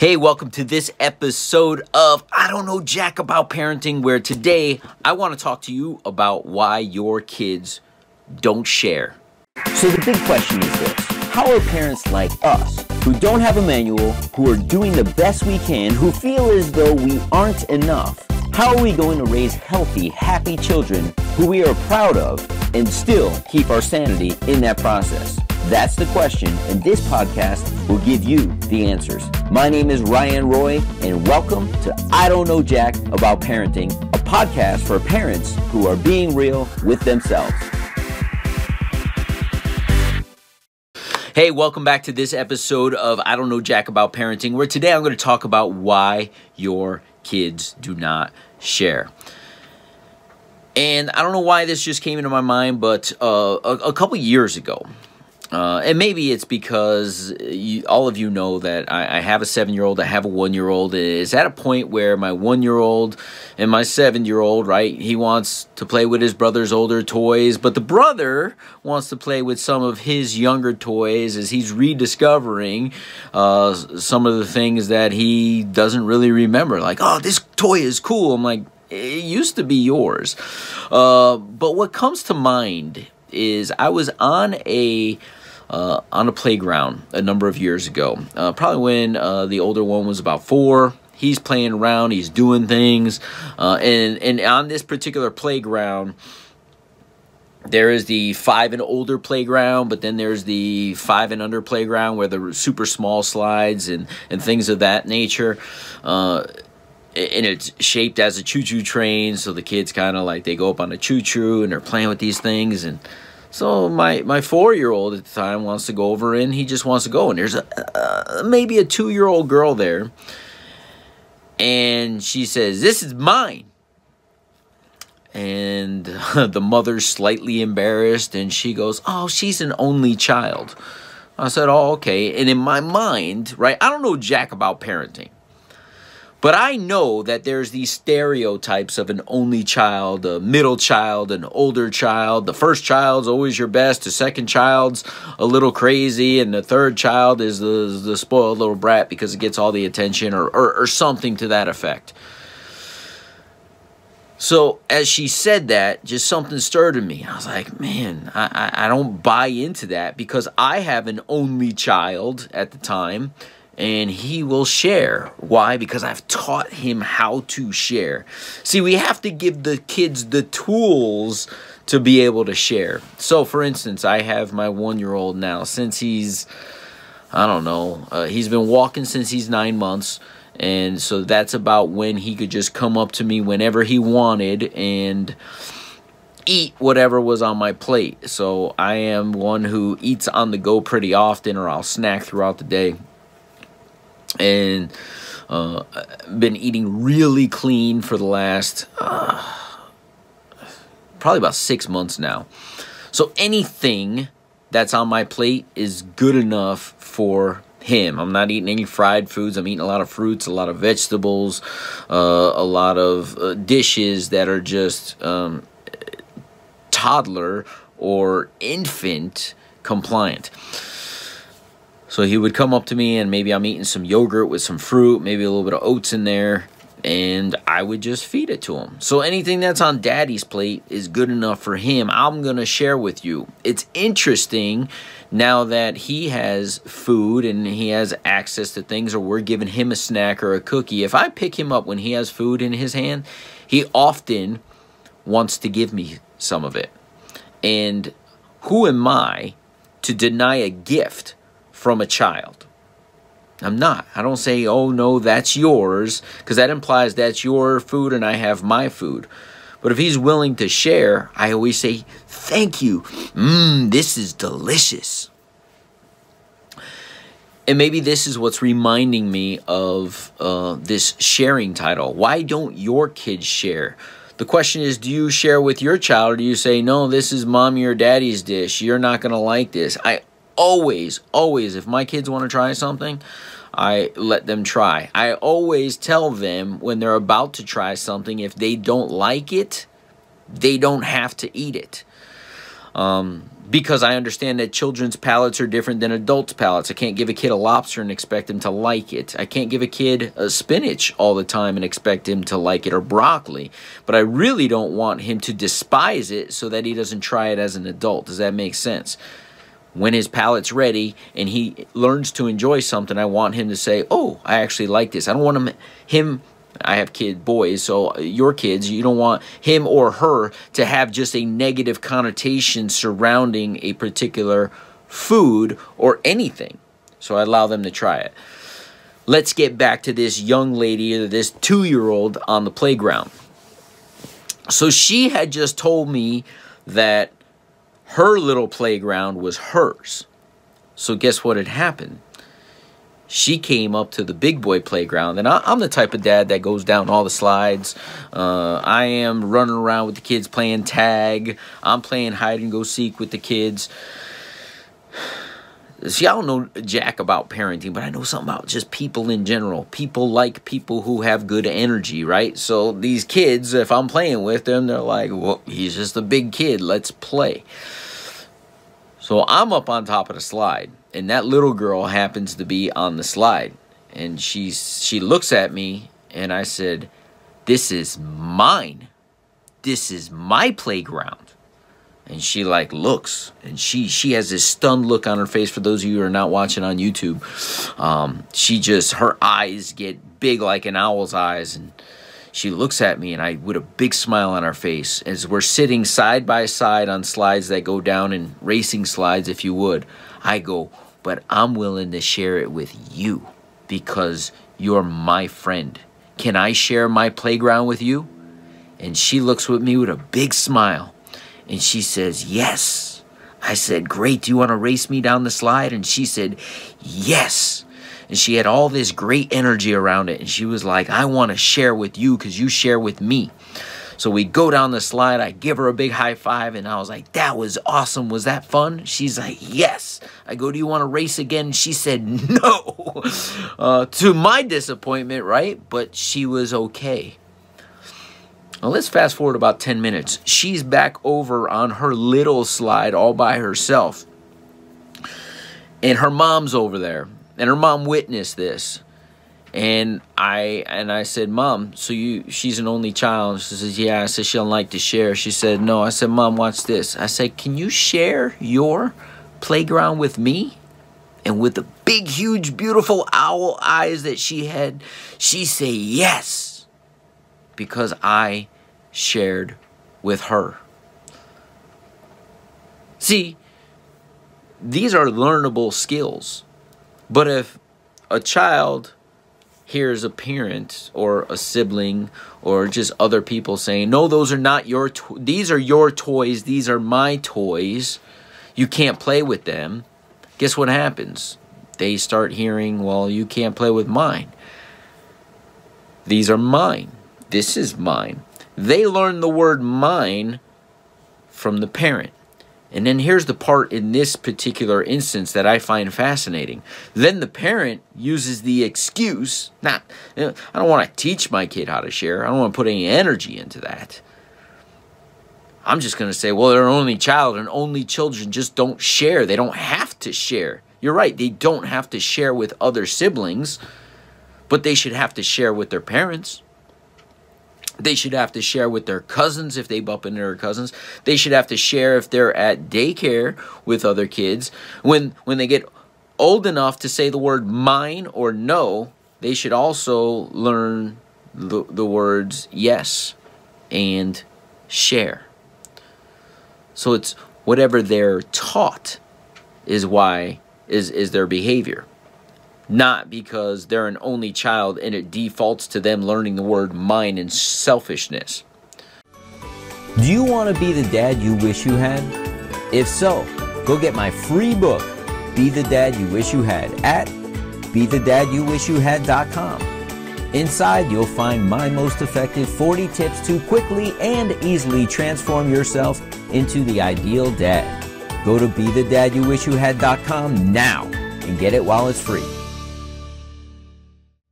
Hey, welcome to this episode of I Don't Know Jack About Parenting, where today I want to talk to you about why your kids don't share. So, the big question is this How are parents like us, who don't have a manual, who are doing the best we can, who feel as though we aren't enough, how are we going to raise healthy, happy children who we are proud of and still keep our sanity in that process? That's the question, and this podcast will give you the answers. My name is Ryan Roy, and welcome to I Don't Know Jack About Parenting, a podcast for parents who are being real with themselves. Hey, welcome back to this episode of I Don't Know Jack About Parenting, where today I'm going to talk about why your kids do not share. And I don't know why this just came into my mind, but uh, a, a couple years ago, uh, and maybe it's because you, all of you know that I, I have a seven year old, I have a one year old. It's at a point where my one year old and my seven year old, right, he wants to play with his brother's older toys, but the brother wants to play with some of his younger toys as he's rediscovering uh, some of the things that he doesn't really remember. Like, oh, this toy is cool. I'm like, it used to be yours. Uh, but what comes to mind is I was on a uh, on a playground a number of years ago. Uh, probably when uh, the older one was about four. He's playing around. He's doing things, uh, and and on this particular playground. There is the five and older playground, but then there's the five and under playground where the super small slides and, and things of that nature uh, and it's shaped as a choo-choo train so the kids kind of like they go up on a choo-choo and they're playing with these things and so my my four year old at the time wants to go over and he just wants to go. And there's a uh, maybe a two year old girl there. And she says this is mine. And the mother's slightly embarrassed and she goes oh she's an only child. I said oh okay. And in my mind right i don't know jack about parenting but I know that there's these stereotypes of an only child, a middle child, an older child. The first child's always your best. The second child's a little crazy, and the third child is the the spoiled little brat because it gets all the attention, or or, or something to that effect. So as she said that, just something stirred in me. I was like, man, I, I, I don't buy into that because I have an only child at the time and he will share. Why? Because I've taught him how to share. See, we have to give the kids the tools to be able to share. So, for instance, I have my one year old now, since he's, I don't know, uh, he's been walking since he's nine months. And so that's about when he could just come up to me whenever he wanted and eat whatever was on my plate. So I am one who eats on the go pretty often, or I'll snack throughout the day and uh, been eating really clean for the last uh, probably about six months now. So anything that's on my plate is good enough for him. I'm not eating any fried foods. I'm eating a lot of fruits, a lot of vegetables, uh, a lot of uh, dishes that are just um, toddler or infant compliant. So he would come up to me and maybe I'm eating some yogurt with some fruit, maybe a little bit of oats in there, and I would just feed it to him. So anything that's on daddy's plate is good enough for him. I'm going to share with you. It's interesting now that he has food and he has access to things or we're giving him a snack or a cookie. If I pick him up when he has food in his hand, he often wants to give me some of it. And who am I to deny a gift from a child. I'm not. I don't say, oh no, that's yours, because that implies that's your food and I have my food. But if he's willing to share, I always say, thank you. Mmm, this is delicious. And maybe this is what's reminding me of uh, this sharing title. Why don't your kids share? The question is, do you share with your child or do you say, no, this is mommy or daddy's dish. You're not going to like this. I always, always, if my kids want to try something, I let them try. I always tell them when they're about to try something, if they don't like it, they don't have to eat it. Um, because I understand that children's palates are different than adults' palates. I can't give a kid a lobster and expect him to like it. I can't give a kid a spinach all the time and expect him to like it or broccoli. But I really don't want him to despise it so that he doesn't try it as an adult. Does that make sense? When his palate's ready and he learns to enjoy something, I want him to say, "Oh, I actually like this." I don't want him him I have kid boys, so your kids, you don't want him or her to have just a negative connotation surrounding a particular food or anything. So I allow them to try it. Let's get back to this young lady this two year old on the playground. So she had just told me that her little playground was hers. So guess what had happened? she came up to the big boy playground. And I, am the type of dad that goes down all the slides. Uh, I am running around with the kids playing tag. I'm playing hide and go seek with the kids. See, I don't know jack about parenting, but I know something about just people in general. People like people who have good energy, right? So these kids, if I'm playing with them, they're like, well, he's just a big kid. Let's play. So I'm up on top of the slide and that little girl happens to be on the slide and she she looks at me and I said this is mine this is my playground and she like looks. And she she has this stunned look on her face for those of you who are not watching on YouTube. Um, she just her eyes get big like an owl's eyes. And she looks at me and I with a big smile on her face as we're sitting side by side on slides that go down in racing slides if you would. I go, but I'm willing to share it with you because you're my friend. Can I share my playground with you? And she looks with me with a big smile and she says, Yes. I said, Great. Do you want to race me down the slide? And she said, Yes. And she had all this great energy around it. And she was like, I want to share with you because you share with me. So we go down the slide. I give her a big high five, and I was like, That was awesome. Was that fun? She's like, Yes. I go, Do you want to race again? She said, No. Uh, to my disappointment, right? But she was okay. Now let's fast forward about 10 minutes. She's back over on her little slide all by herself. And her mom's over there. And her mom witnessed this and I and I said, "Mom, so you she's an only child." She says, "Yeah." I said, "She don't like to share." She said, "No." I said, "Mom, watch this." I said, "Can you share your playground with me?" And with the big, huge, beautiful owl eyes that she had, she said, "Yes," because I shared with her. See, these are learnable skills. But if a child hears a parent or a sibling or just other people saying, "No, those are not your to- these are your toys, these are my toys. You can't play with them." Guess what happens? They start hearing, "Well, you can't play with mine. These are mine. This is mine." They learn the word mine from the parent. And then here's the part in this particular instance that I find fascinating. Then the parent uses the excuse, not, I don't want to teach my kid how to share. I don't want to put any energy into that. I'm just going to say, well, they're an only child, and only children just don't share. They don't have to share. You're right, they don't have to share with other siblings, but they should have to share with their parents. They should have to share with their cousins if they bump into their cousins. They should have to share if they're at daycare with other kids. When when they get old enough to say the word mine or no, they should also learn the, the words yes and share. So it's whatever they're taught is why is is their behavior not because they're an only child and it defaults to them learning the word mine and selfishness. Do you want to be the dad you wish you had? If so, go get my free book, Be the Dad You Wish You Had, at BeTheDadYouWishYouHad.com. Inside, you'll find my most effective 40 tips to quickly and easily transform yourself into the ideal dad. Go to BeTheDadYouWishYouHad.com now and get it while it's free.